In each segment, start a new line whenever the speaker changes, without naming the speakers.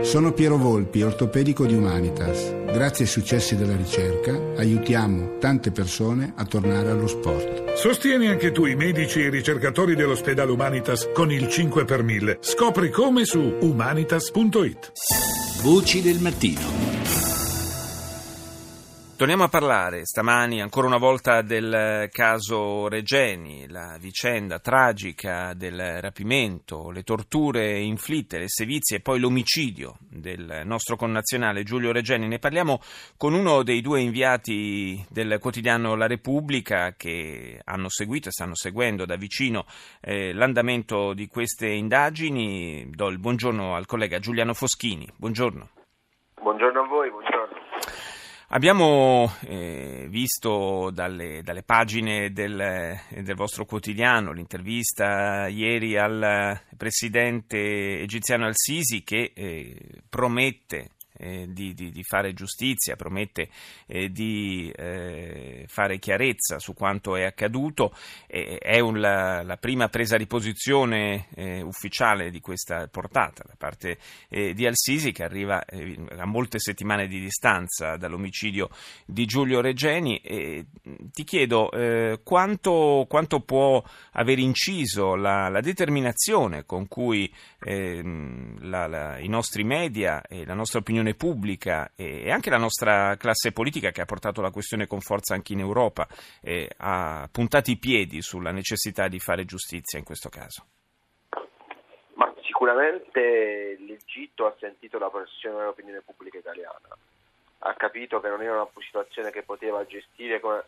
Sono Piero Volpi, ortopedico di Humanitas. Grazie ai successi della ricerca aiutiamo tante persone a tornare allo sport.
Sostieni anche tu i medici e i ricercatori dell'ospedale Humanitas con il 5 per 1000. Scopri come su humanitas.it.
Voci del mattino.
Torniamo a parlare stamani ancora una volta del caso Regeni, la vicenda tragica del rapimento, le torture inflitte, le sevizie e poi l'omicidio del nostro connazionale Giulio Regeni. Ne parliamo con uno dei due inviati del quotidiano La Repubblica che hanno seguito e stanno seguendo da vicino eh, l'andamento di queste indagini. Do il buongiorno al collega Giuliano Foschini. Buongiorno.
Buongiorno a voi, buongiorno.
Abbiamo eh, visto dalle, dalle pagine del, del, vostro quotidiano l'intervista ieri al presidente egiziano Al-Sisi che eh, promette eh, di, di, di, fare giustizia, promette eh, di eh, fare chiarezza su quanto è accaduto. è un, la, la, prima presa di posizione eh, ufficiale di questa portata da parte eh, di Al-Sisi che arriva eh, a molte settimane di distanza dall'omicidio di Giulio Regeni. ti chiedo quanto, quanto, può aver inciso la, la determinazione con cui la, i nostri media e la nostra opinione opinione pubblica e anche la nostra classe politica che ha portato la questione con forza anche in Europa ha puntato i piedi sulla necessità di fare giustizia in questo caso?
Ma sicuramente l'Egitto ha sentito la pressione dell'opinione pubblica italiana, ha capito che non era una situazione che poteva gestire come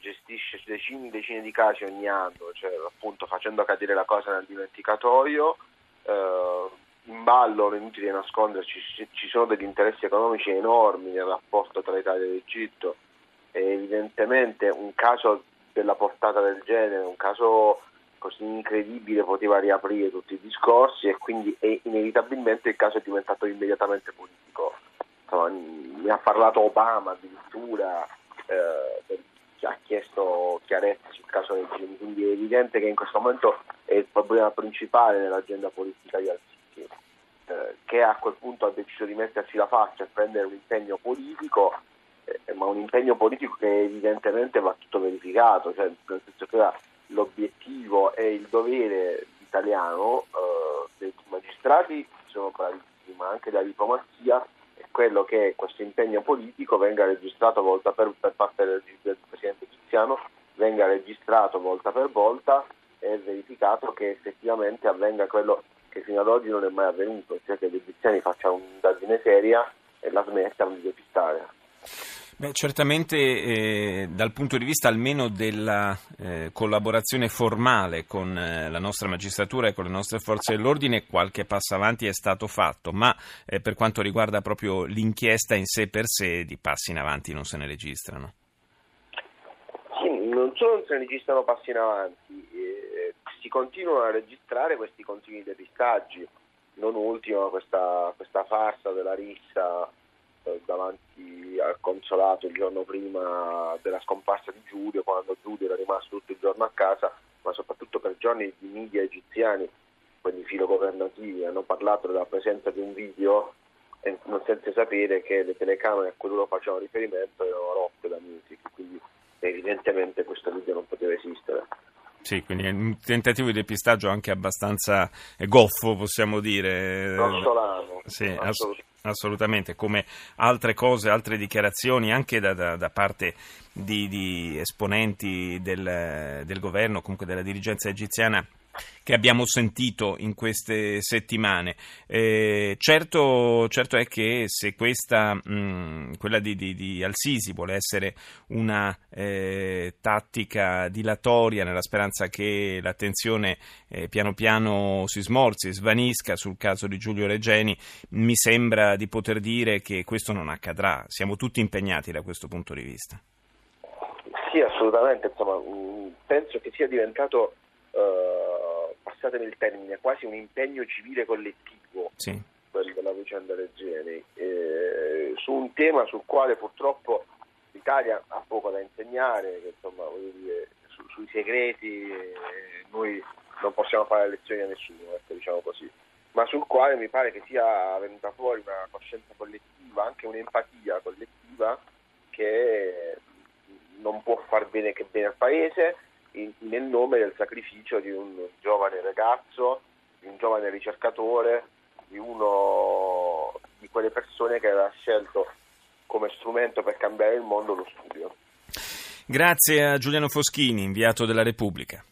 gestisce decine e decine di casi ogni anno, cioè appunto facendo cadere la cosa nel dimenticatoio. Eh, in ballo, non è inutile nasconderci, ci sono degli interessi economici enormi nel rapporto tra Italia e Egitto. E evidentemente un caso della portata del genere, un caso così incredibile poteva riaprire tutti i discorsi e quindi e inevitabilmente il caso è diventato immediatamente politico. Insomma, ne ha parlato Obama addirittura, eh, ha chiesto chiarezza sul caso del genere, quindi è evidente che in questo momento è il problema principale nell'agenda politica di eh, che a quel punto ha deciso di mettersi la faccia e prendere un impegno politico, eh, ma un impegno politico che evidentemente va tutto verificato, cioè nel senso che l'obiettivo e il dovere italiano eh, dei magistrati sono bravissimi, ma anche della diplomazia è quello che questo impegno politico venga registrato volta per, per parte del, del Presidente egiziano, venga registrato volta per volta e verificato che effettivamente avvenga quello che fino ad oggi non è mai avvenuto, cioè che gli egiziani facciano un'indagine seria e la smettano di depistare.
Beh, certamente eh, dal punto di vista almeno della eh, collaborazione formale con eh, la nostra magistratura e con le nostre forze dell'ordine qualche passo avanti è stato fatto, ma eh, per quanto riguarda proprio l'inchiesta in sé per sé di passi in avanti non se ne registrano.
Sì, non solo non se ne registrano passi in avanti, si continuano a registrare questi continui depistaggi, non ultimo questa, questa farsa della rissa eh, davanti al consolato il giorno prima della scomparsa di Giulio, quando Giulio era rimasto tutto il giorno a casa, ma soprattutto per giorni i media egiziani, quelli filogovernativi, hanno parlato della presenza di un video non senza sapere che le telecamere a cui loro facevano riferimento erano rotte da music, quindi evidentemente questo video non poteva esistere.
Sì, quindi è un tentativo di depistaggio anche abbastanza goffo, possiamo dire.
Grossolano.
Sì, assolutamente. assolutamente, come altre cose, altre dichiarazioni anche da, da, da parte di, di esponenti del, del governo, comunque della dirigenza egiziana che abbiamo sentito in queste settimane. Eh, certo, certo, è che se questa, mh, quella di, di, di Al-Sisi vuole essere una eh, tattica dilatoria nella speranza che l'attenzione eh, piano piano si smorzi, svanisca sul caso di Giulio Regeni, mi sembra di poter dire che questo non accadrà. Siamo tutti impegnati da questo punto di vista.
Sì, assolutamente. Insomma, penso che sia diventato eh, passatemi il termine, quasi un impegno civile collettivo
sì.
quello della vicenda Reggiani, eh, su un tema sul quale purtroppo l'Italia ha poco da insegnare, che, insomma, dire, su, sui segreti eh, noi non possiamo fare lezioni a nessuno, ecco, diciamo così. ma sul quale mi pare che sia venuta fuori una coscienza collettiva, anche un'empatia collettiva che non può far bene che bene al paese in, nel nome del sacrificio di un giovane ragazzo, di un giovane ricercatore, di uno di quelle persone che aveva scelto come strumento per cambiare il mondo lo studio.
Grazie a Giuliano Foschini, inviato della Repubblica.